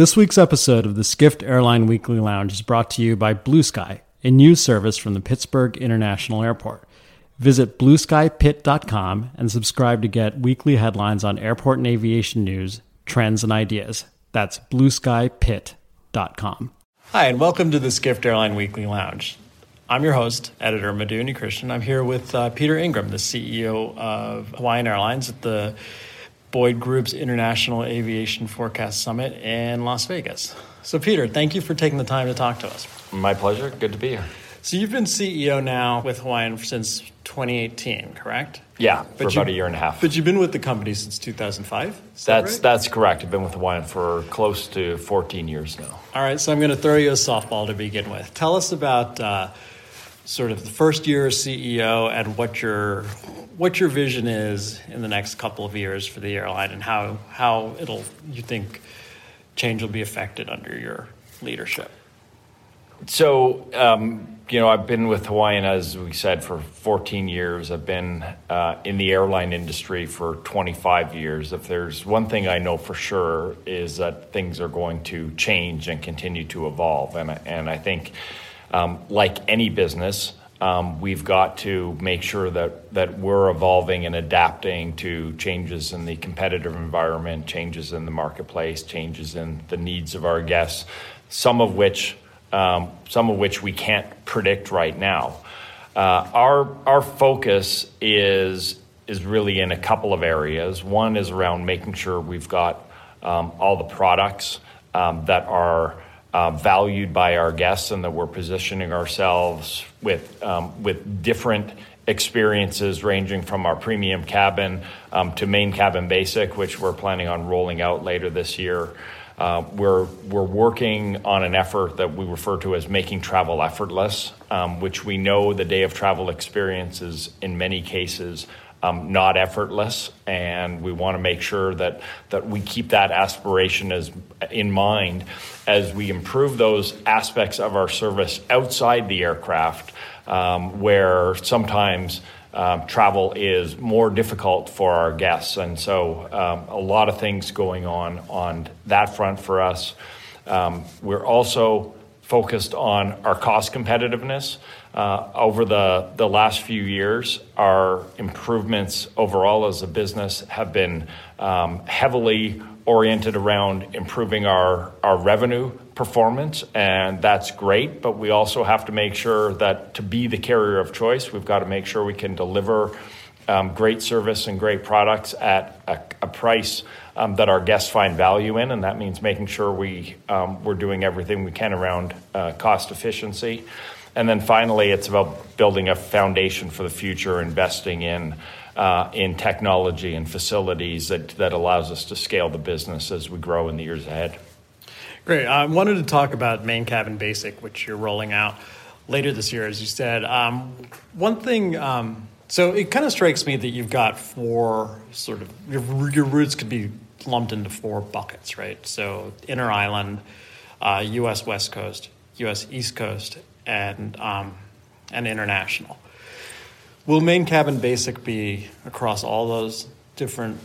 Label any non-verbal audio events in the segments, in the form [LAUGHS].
This week's episode of the Skift Airline Weekly Lounge is brought to you by Blue Sky, a new service from the Pittsburgh International Airport. Visit blueskypit.com and subscribe to get weekly headlines on airport and aviation news, trends, and ideas. That's blueskypit.com. Hi, and welcome to the Skift Airline Weekly Lounge. I'm your host, editor Madhu Unnikrishnan. I'm here with uh, Peter Ingram, the CEO of Hawaiian Airlines at the Boyd Group's International Aviation Forecast Summit in Las Vegas. So, Peter, thank you for taking the time to talk to us. My pleasure. Good to be here. So, you've been CEO now with Hawaiian since 2018, correct? Yeah, for but about you, a year and a half. But you've been with the company since 2005? That that's right? that's correct. I've been with Hawaiian for close to 14 years now. All right, so I'm going to throw you a softball to begin with. Tell us about uh, sort of the first year as CEO and what your what your vision is in the next couple of years for the airline and how how it'll you think change will be affected under your leadership. So, um, you know, I've been with Hawaiian, as we said, for 14 years. I've been uh, in the airline industry for 25 years. If there's one thing I know for sure is that things are going to change and continue to evolve. And, and I think um, like any business, um, we've got to make sure that, that we're evolving and adapting to changes in the competitive environment, changes in the marketplace, changes in the needs of our guests, some of which, um, some of which we can't predict right now. Uh, our, our focus is, is really in a couple of areas. One is around making sure we've got um, all the products um, that are uh, valued by our guests and that we're positioning ourselves with, um, with different experiences ranging from our premium cabin um, to main cabin basic, which we're planning on rolling out later this year. Uh, we're, we're working on an effort that we refer to as making travel effortless, um, which we know the day of travel experiences in many cases um, not effortless, and we want to make sure that that we keep that aspiration as in mind as we improve those aspects of our service outside the aircraft, um, where sometimes. Um, travel is more difficult for our guests, and so um, a lot of things going on on that front for us. Um, we're also focused on our cost competitiveness. Uh, over the, the last few years, our improvements overall as a business have been um, heavily oriented around improving our, our revenue performance, and that's great. But we also have to make sure that to be the carrier of choice, we've got to make sure we can deliver um, great service and great products at a, a price um, that our guests find value in, and that means making sure we um, we're doing everything we can around uh, cost efficiency. And then finally, it's about building a foundation for the future, investing in uh, in technology and facilities that, that allows us to scale the business as we grow in the years ahead. Great. I wanted to talk about Main Cabin Basic, which you're rolling out later this year, as you said. Um, one thing, um, so it kind of strikes me that you've got four sort of your, your could be lumped into four buckets, right? So inter island, uh, U.S. West Coast, U.S. East Coast, and um, and international. Will main cabin basic be across all those different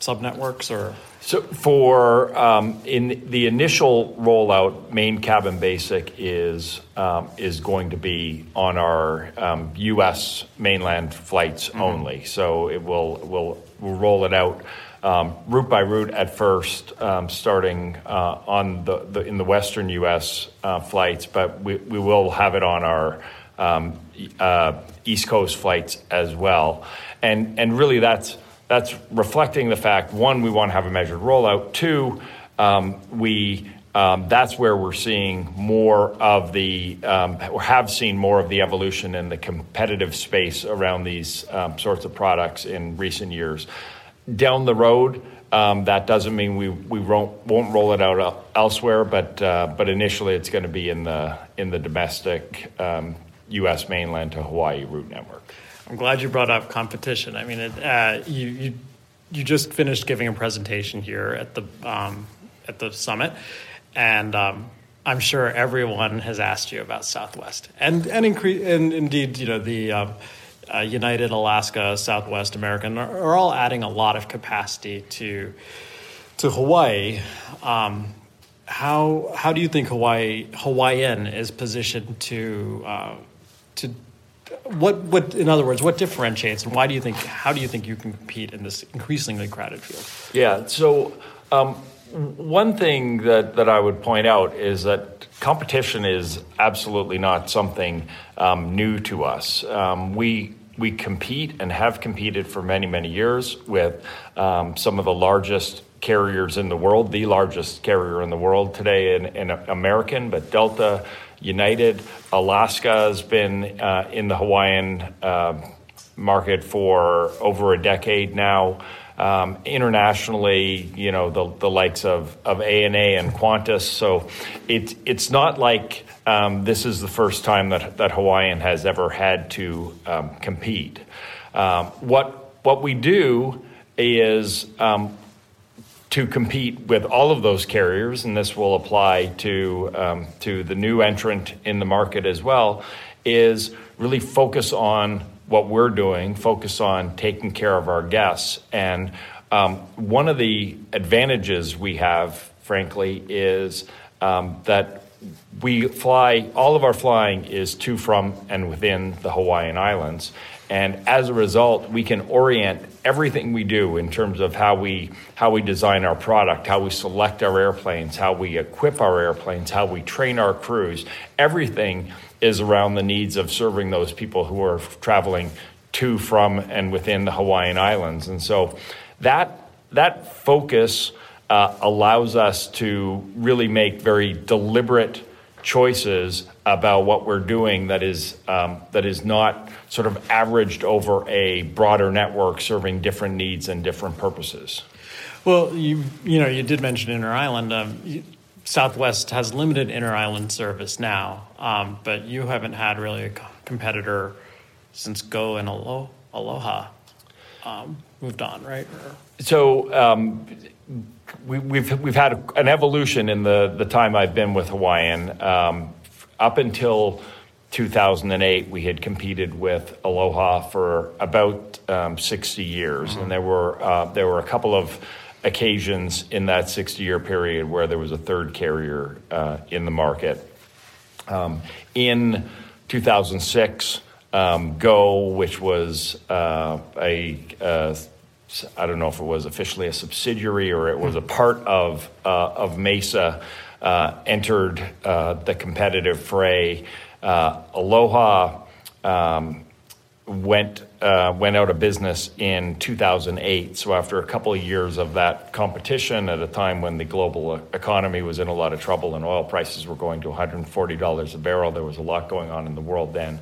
subnetworks or? So for um, in the initial rollout, main cabin basic is um, is going to be on our um, U.S. mainland flights mm-hmm. only. So it will will will roll it out um, route by route at first, um, starting uh, on the, the, in the western U.S. Uh, flights, but we, we will have it on our um, uh, East Coast flights as well. And and really, that's that's reflecting the fact one, we want to have a measured rollout. Two, um, we um, that's where we're seeing more of the, um, or have seen more of the evolution in the competitive space around these um, sorts of products in recent years down the road. Um, that doesn't mean we, we won't, won't roll it out elsewhere, but uh, but initially it's going to be in the in the domestic um, U.S. mainland to Hawaii route network. I'm glad you brought up competition. I mean, it, uh, you, you you just finished giving a presentation here at the um, at the summit, and um, I'm sure everyone has asked you about Southwest and and, incre- and indeed you know the um, uh, United, Alaska, Southwest American are, are, all adding a lot of capacity to to Hawaii. Um, how how do you think Hawaii Hawaiian is positioned to uh, to what what in other words what differentiates and why do you think how do you think you can compete in this increasingly crowded field? Yeah, so um, one thing that, that I would point out is that competition is absolutely not something um, new to us. Um, we we compete and have competed for many many years with um, some of the largest carriers in the world, the largest carrier in the world today in, in American, but Delta, United, Alaska has been uh, in the Hawaiian uh, market for over a decade now. Um, internationally, you know, the, the likes of, of ANA and Qantas. So it, it's not like um, this is the first time that, that Hawaiian has ever had to um, compete. Um, what, what we do is um, to compete with all of those carriers, and this will apply to um, to the new entrant in the market as well, is really focus on what we're doing, focus on taking care of our guests, and um, one of the advantages we have, frankly, is um, that we fly. All of our flying is to, from, and within the Hawaiian Islands, and as a result, we can orient everything we do in terms of how we how we design our product, how we select our airplanes, how we equip our airplanes, how we train our crews. Everything is around the needs of serving those people who are traveling to, from, and within the Hawaiian Islands. And so that that focus uh, allows us to really make very deliberate choices about what we're doing that is um, that is not sort of averaged over a broader network serving different needs and different purposes. Well, you you know you did mention inter island. Um, Southwest has limited inter island service now, um, but you haven't had really a competitor since Go and Alo- Aloha um, moved on, right? Or... So um, we, have we've, we've had an evolution in the, the time I've been with Hawaiian. Um, up until 2008, we had competed with Aloha for about um, 60 years, mm-hmm. and there were uh, there were a couple of occasions in that 60 year period where there was a third carrier uh, in the market. Um, in 2006, um, Go, which was uh, a uh, I don't know if it was officially a subsidiary or it was a part of uh, of Mesa. Uh, entered uh, the competitive fray. Uh, Aloha um, went uh, went out of business in 2008. So after a couple of years of that competition, at a time when the global economy was in a lot of trouble and oil prices were going to 140 dollars a barrel, there was a lot going on in the world then.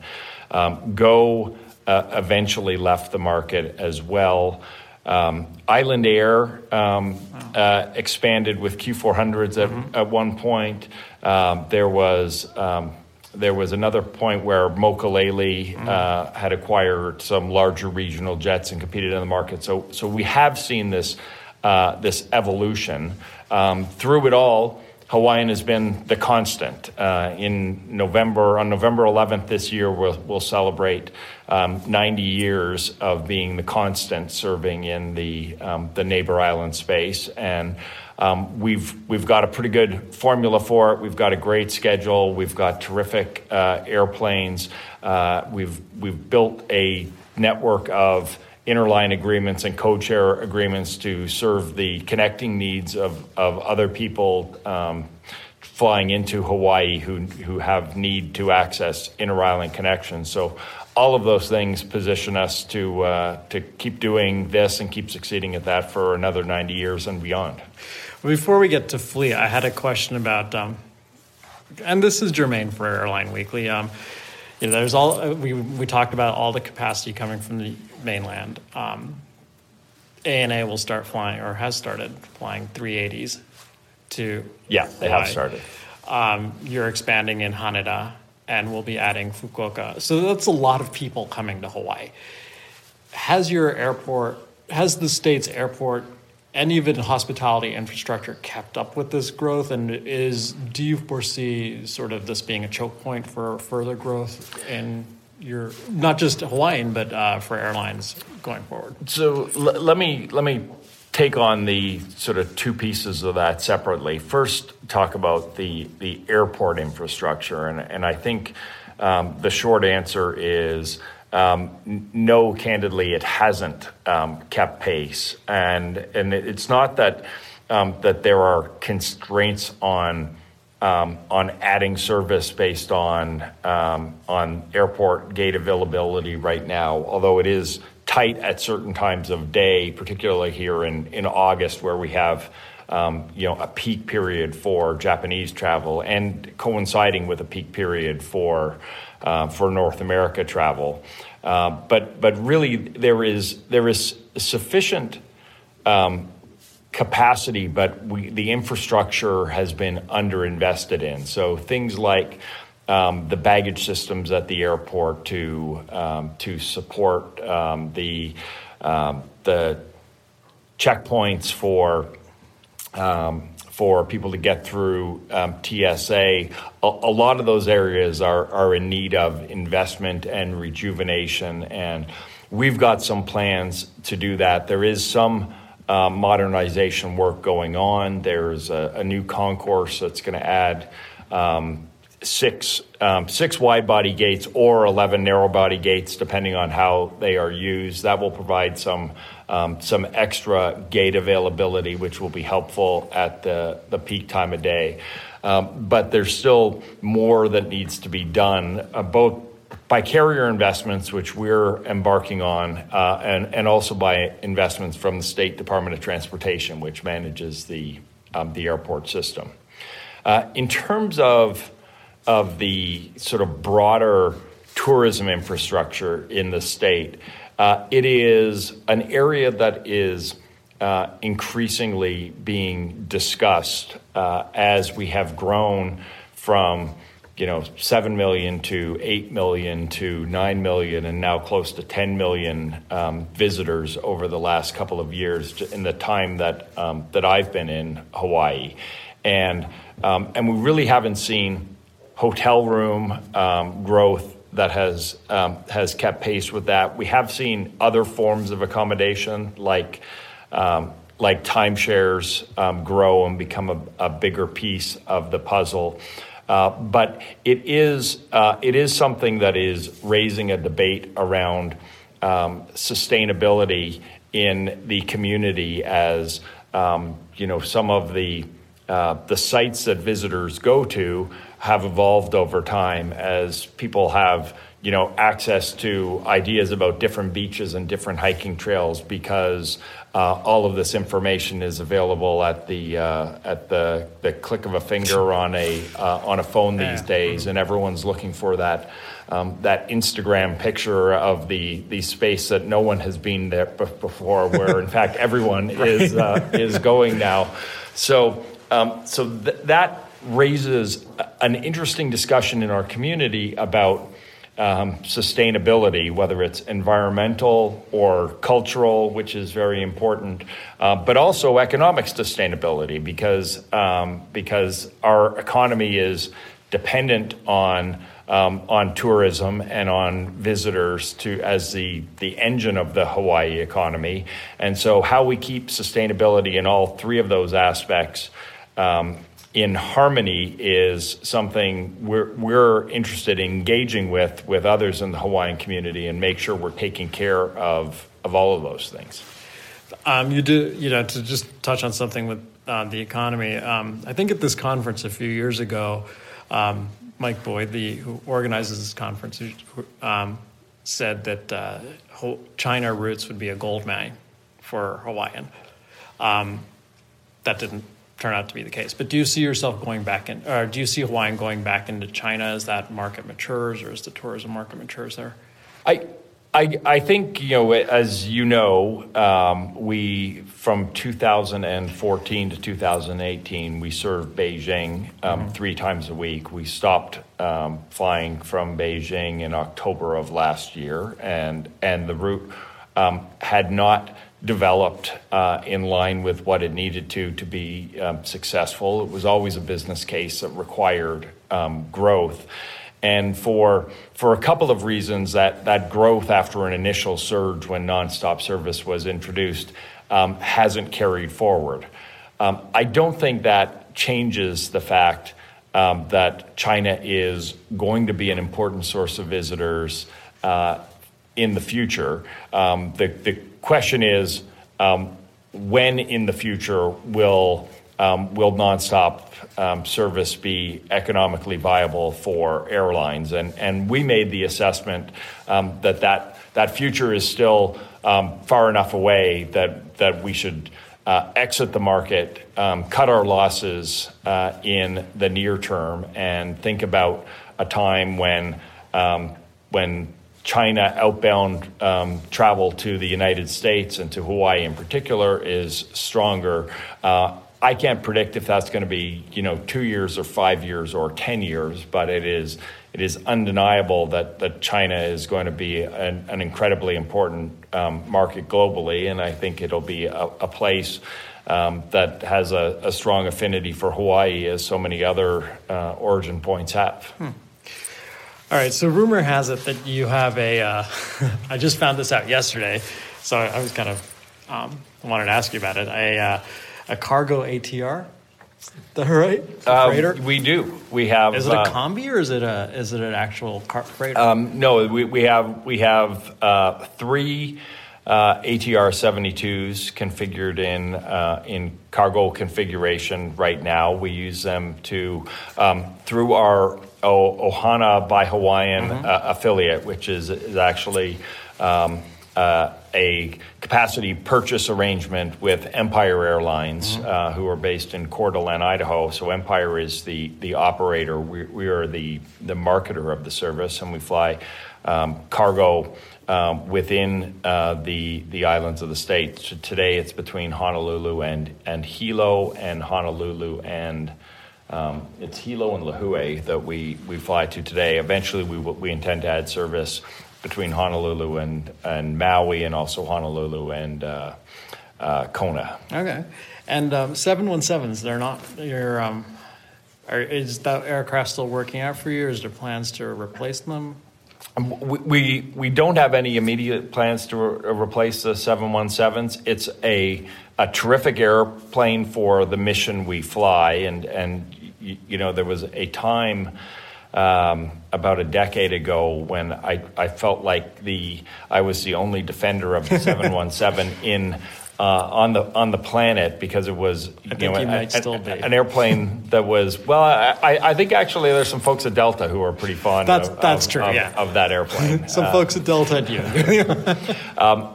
Um, Go uh, eventually left the market as well. Um, Island Air um, uh, expanded with Q400s at, mm-hmm. at one point. Um, there was um, there was another point where Mokulele mm-hmm. uh, had acquired some larger regional jets and competed in the market. So so we have seen this uh, this evolution um, through it all. Hawaiian has been the constant. Uh, in November, on November 11th this year, we'll, we'll celebrate um, 90 years of being the constant serving in the, um, the neighbor island space. And um, we've, we've got a pretty good formula for it. We've got a great schedule. We've got terrific uh, airplanes. Uh, we've, we've built a network of interline agreements and codeshare agreements to serve the connecting needs of, of other people um, flying into Hawaii who, who have need to access inter-island connections. So all of those things position us to, uh, to keep doing this and keep succeeding at that for another 90 years and beyond. Before we get to fleet, I had a question about, um, and this is germane for Airline Weekly. Um, you know, there's all we we talked about all the capacity coming from the mainland. Um, ANA will start flying or has started flying 380s to yeah they Hawaii. have started. Um, you're expanding in Haneda and we'll be adding Fukuoka. So that's a lot of people coming to Hawaii. Has your airport, has the state's airport and even hospitality infrastructure kept up with this growth? And is do you foresee sort of this being a choke point for further growth in your not just Hawaiian but uh, for airlines going forward? So l- let me let me take on the sort of two pieces of that separately. First, talk about the the airport infrastructure, and and I think um, the short answer is. Um, no, candidly, it hasn't um, kept pace, and and it's not that um, that there are constraints on um, on adding service based on um, on airport gate availability right now, although it is tight at certain times of day, particularly here in, in August, where we have um, you know a peak period for Japanese travel and coinciding with a peak period for uh, for North America travel. Uh, but but really there is there is sufficient um, capacity, but we, the infrastructure has been underinvested in. So things like um, the baggage systems at the airport to um, to support um, the um, the checkpoints for um, for people to get through um, TSA. A, a, lot of those areas are are in need of investment and rejuvenation, and we've got some plans to do that. There is some. Uh, modernization work going on. There's a, a new concourse that's going to add um, six um, six wide body gates or 11 narrow body gates, depending on how they are used. That will provide some um, some extra gate availability, which will be helpful at the, the peak time of day. Um, but there's still more that needs to be done, uh, both by carrier investments, which we're embarking on, uh, and, and also by investments from the State Department of Transportation, which manages the, um, the airport system. Uh, in terms of of the sort of broader tourism infrastructure in the state. Uh, it is an area that is uh, increasingly being discussed uh, as we have grown from you know 7 million to 8 million to 9 million and now close to 10 million um, visitors over the last couple of years in the time that um, that I've been in Hawaii and um, and we really haven't seen hotel room um, growth that has um, has kept pace with that. We have seen other forms of accommodation like um, like timeshares grow and become a, a, bigger piece of the puzzle. Uh, but it is uh, it is something that is raising a debate around um, sustainability in the community as um, you know some of the uh, the sites that visitors go to have evolved over time as people have you know access to ideas about different beaches and different hiking trails because uh, all of this information is available at the uh, at the, the click of a finger on a uh, on a phone these days, and everyone's looking for that um, that Instagram picture of the the space that no one has been there before, where in fact [LAUGHS] everyone is uh, is going now. So um, so th- that raises an interesting discussion in our community about um, sustainability, whether it's environmental or cultural, which is very important, uh, but also economic sustainability because um, because our economy is dependent on um, on tourism and on visitors to as the the engine of the Hawaii economy, and so how we keep sustainability in all three of those aspects um, in harmony is something we're, we're interested in engaging with with others in the Hawaiian community and make sure we're taking care of, of all of those things. Um, you do, you know, to just touch on something with uh, the economy. Um, I think at this conference a few years ago, um, Mike Boyd, the who organizes this conference, um, said that uh, China routes would be a gold mine for Hawaiian. Um, that didn't turn out to be the case. But do you see yourself going back in, or do you see Hawaiian going back into China as that market matures, or as the tourism market matures there? I. I, I think you know as you know um, we from 2014 to 2018 we served Beijing um, mm-hmm. three times a week. We stopped um, flying from Beijing in October of last year, and and the route um, had not developed uh, in line with what it needed to to be um, successful. It was always a business case that required um, growth. And for, for a couple of reasons, that, that growth after an initial surge when nonstop service was introduced um, hasn't carried forward. Um, I don't think that changes the fact um, that China is going to be an important source of visitors uh, in the future. Um, the, the question is um, when in the future will um, will nonstop um, service be economically viable for airlines? And, and we made the assessment um, that, that that future is still um, far enough away that, that we should uh, exit the market, um, cut our losses uh, in the near term, and think about a time when, um, when China outbound um, travel to the United States and to Hawaii in particular is stronger. Uh, I can't predict if that's going to be, you know, two years or five years or ten years, but it is it is undeniable that, that China is going to be an, an incredibly important um, market globally, and I think it'll be a, a place um, that has a, a, strong affinity for Hawaii, as so many other uh, origin points have. Hmm. All right, so rumor has it that you have a. Uh, [LAUGHS] I just found this out yesterday, so I was kind of um, wanted to ask you about it. A, uh, a cargo ATR that right? Uh, freighter? We do. We have. Is it a uh, combi or is it a is it an actual car freighter? Um, no, we, we have we have uh, three uh, ATR 72s configured in uh, in cargo configuration right now. We use them to um, through our o- Ohana by Hawaiian mm-hmm. Uh, affiliate, which is is actually. Um, uh, a capacity purchase arrangement with Empire Airlines, mm-hmm. uh, who are based in Coeur d'Alene, Idaho. So Empire is the the operator. We, we are the the marketer of the service, and we fly um, cargo. Um, within uh, the the islands of the state. So today, it's between Honolulu and and Hilo, and Honolulu and um, it's Hilo and Lihue that we we fly to today. Eventually, we we intend to add service between Honolulu and, and Maui and also Honolulu and uh, uh, Kona. Okay. And um, 717s, they're not, your, um, are, is that aircraft still working out for you or is there plans to replace them? Um, we, we, we don't have any immediate plans to re- replace the 717s. It's a, a terrific airplane for the mission we fly. And, and you, you know, there was a time um, about a decade ago when I, I felt like the I was the only defender of the [LAUGHS] 717 in uh, on the on the planet because it was you know, you a, a, an airplane that was well I, I think actually there's some folks at Delta who are pretty fond that's, of, that's of, true, of, yeah. of that airplane. [LAUGHS] Some uh, folks at Delta do [LAUGHS] um,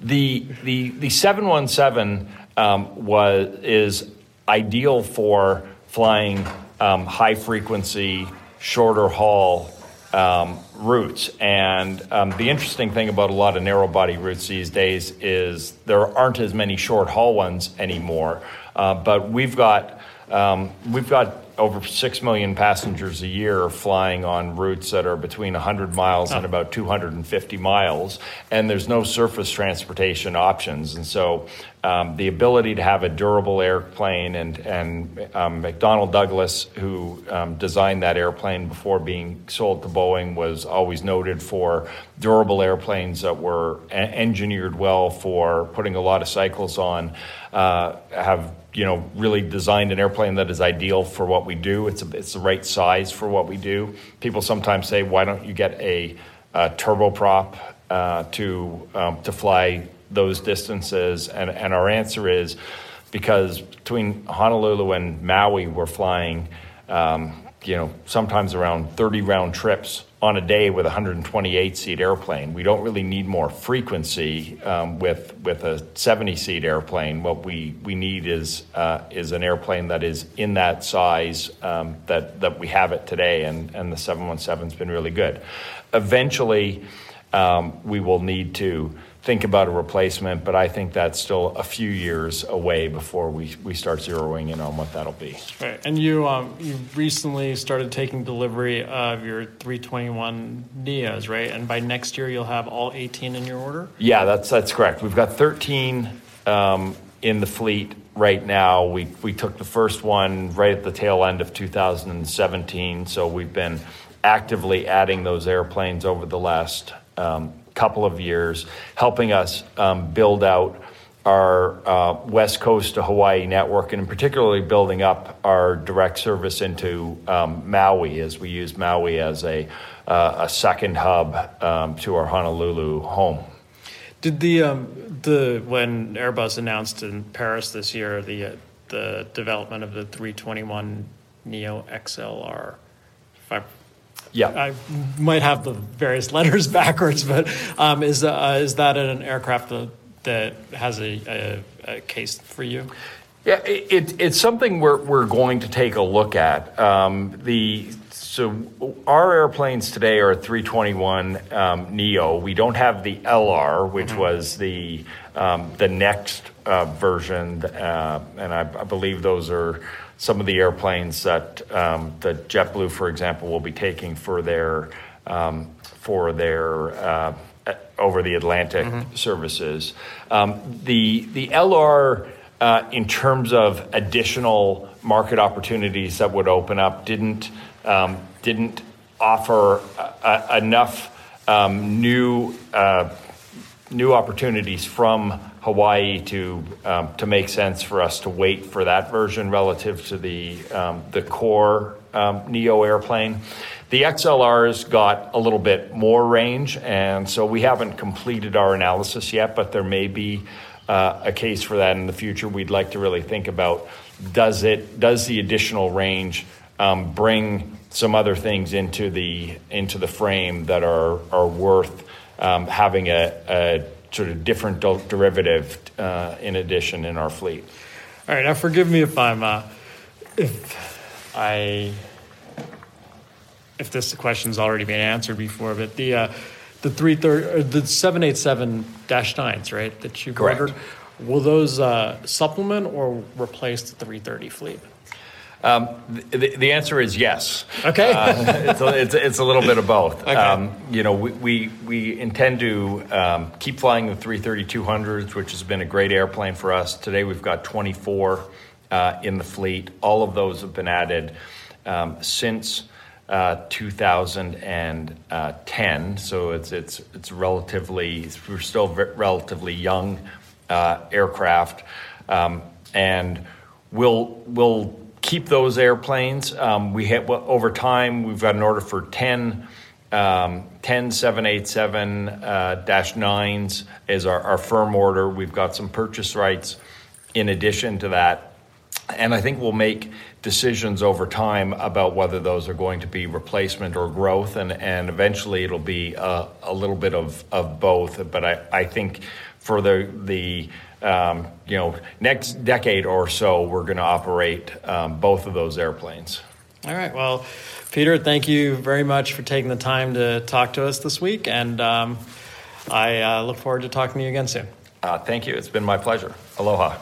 the the the 717 um, was is ideal for flying um, high frequency shorter haul um, routes. And um, the interesting thing about a lot of narrow body routes these days is there aren't as many short haul ones anymore. Uh, but we've got um, we've got over 6 million passengers a year flying on routes that are between 100 miles and about 250 miles, and there's no surface transportation options. And so um, the ability to have a durable airplane, and, and um, McDonnell Douglas, who um, designed that airplane before being sold to Boeing, was always noted for durable airplanes that were a- engineered well for putting a lot of cycles on, uh, have you know, really designed an airplane that is ideal for what we do. It's, a, it's the right size for what we do. People sometimes say, why don't you get a, a turboprop uh, to, um, to fly those distances? And, and our answer is because between Honolulu and Maui, we're flying, um, you know, sometimes around 30 round trips on a day with a 128 seat airplane. We don't really need more frequency um, with with a 70 seat airplane. What we, we need is uh, is an airplane that is in that size um, that that we have it today, and and the 717's been really good. Eventually, um, we will need to think about a replacement, but I think that's still a few years away before we, we start zeroing in on what that'll be. Right. And you um, you recently started taking delivery of your 321 Neos, right? And by next year, you'll have all 18 in your order? Yeah, that's, that's correct. We've got 13 um, in the fleet right now. We, we took the first one right at the tail end of 2017, so we've been actively adding those airplanes over the last um, couple of years, helping us um, build out our uh, West Coast to Hawaii network, and particularly building up our direct service into um, Maui as we use Maui as a, uh, a second hub um, to our Honolulu home. Did the um, the when Airbus announced in Paris this year the uh, the development of the 321 Neo XLR? I, yeah, I might have the various [LAUGHS] letters backwards, but um, is uh, is that an aircraft that, that has a, a, a case for you? Yeah, it, it's something we're, we're going to take a look at. Um, the so our airplanes today are 321 um, Neo. We don't have the LR, which mm-hmm. was the um, the next uh, version, uh, and I, I, believe those are some of the airplanes that um, that JetBlue, for example, will be taking for their um, for their uh, over the Atlantic mm-hmm. services. Um, the the LR. Uh, in terms of additional market opportunities that would open up, didn't um, didn't offer uh, enough um, new uh, new opportunities from Hawaii to um, to make sense for us to wait for that version relative to the um, the core um, Neo airplane. The XLRs got a little bit more range, and so we haven't completed our analysis yet, but there may be uh, a case for that in the future. We'd like to really think about does it does the additional range um, bring some other things into the into the frame that are are worth um, having a, a, sort of different derivative uh, in addition in our fleet. All right, now forgive me if I'm uh, if I if this question's already been answered before, but the uh, the three thirty the seven eight seven dash nines, right? That you ordered, will those uh, supplement or replace the three thirty fleet? Um, the, the, answer is yes. Okay. uh, it's, a, it's, it's, a little bit of both. Okay. Um, you know, we, we, we intend to um, keep flying the 330-200s, which has been a great airplane for us. Today we've got 24 uh, in the fleet. All of those have been added um, since uh, 2010. So it's, it's, it's relatively, we're still relatively young uh, aircraft. Um, and we'll, we'll keep those airplanes. Um, we have well, over time we've got an order for 10, um, 10 787 uh, dash nines is our, our firm order. We've got some purchase rights in addition to that. And I think we'll make decisions over time about whether those are going to be replacement or growth, and, and eventually it'll be a, a little bit of, of both. But I, I think for the the um, you know, next decade or so, we're going to operate um, both of those airplanes. All right. Well, Peter, thank you very much for taking the time to talk to us this week, and um, I uh, look forward to talking to you again soon. Uh, thank you. It's been my pleasure. Aloha.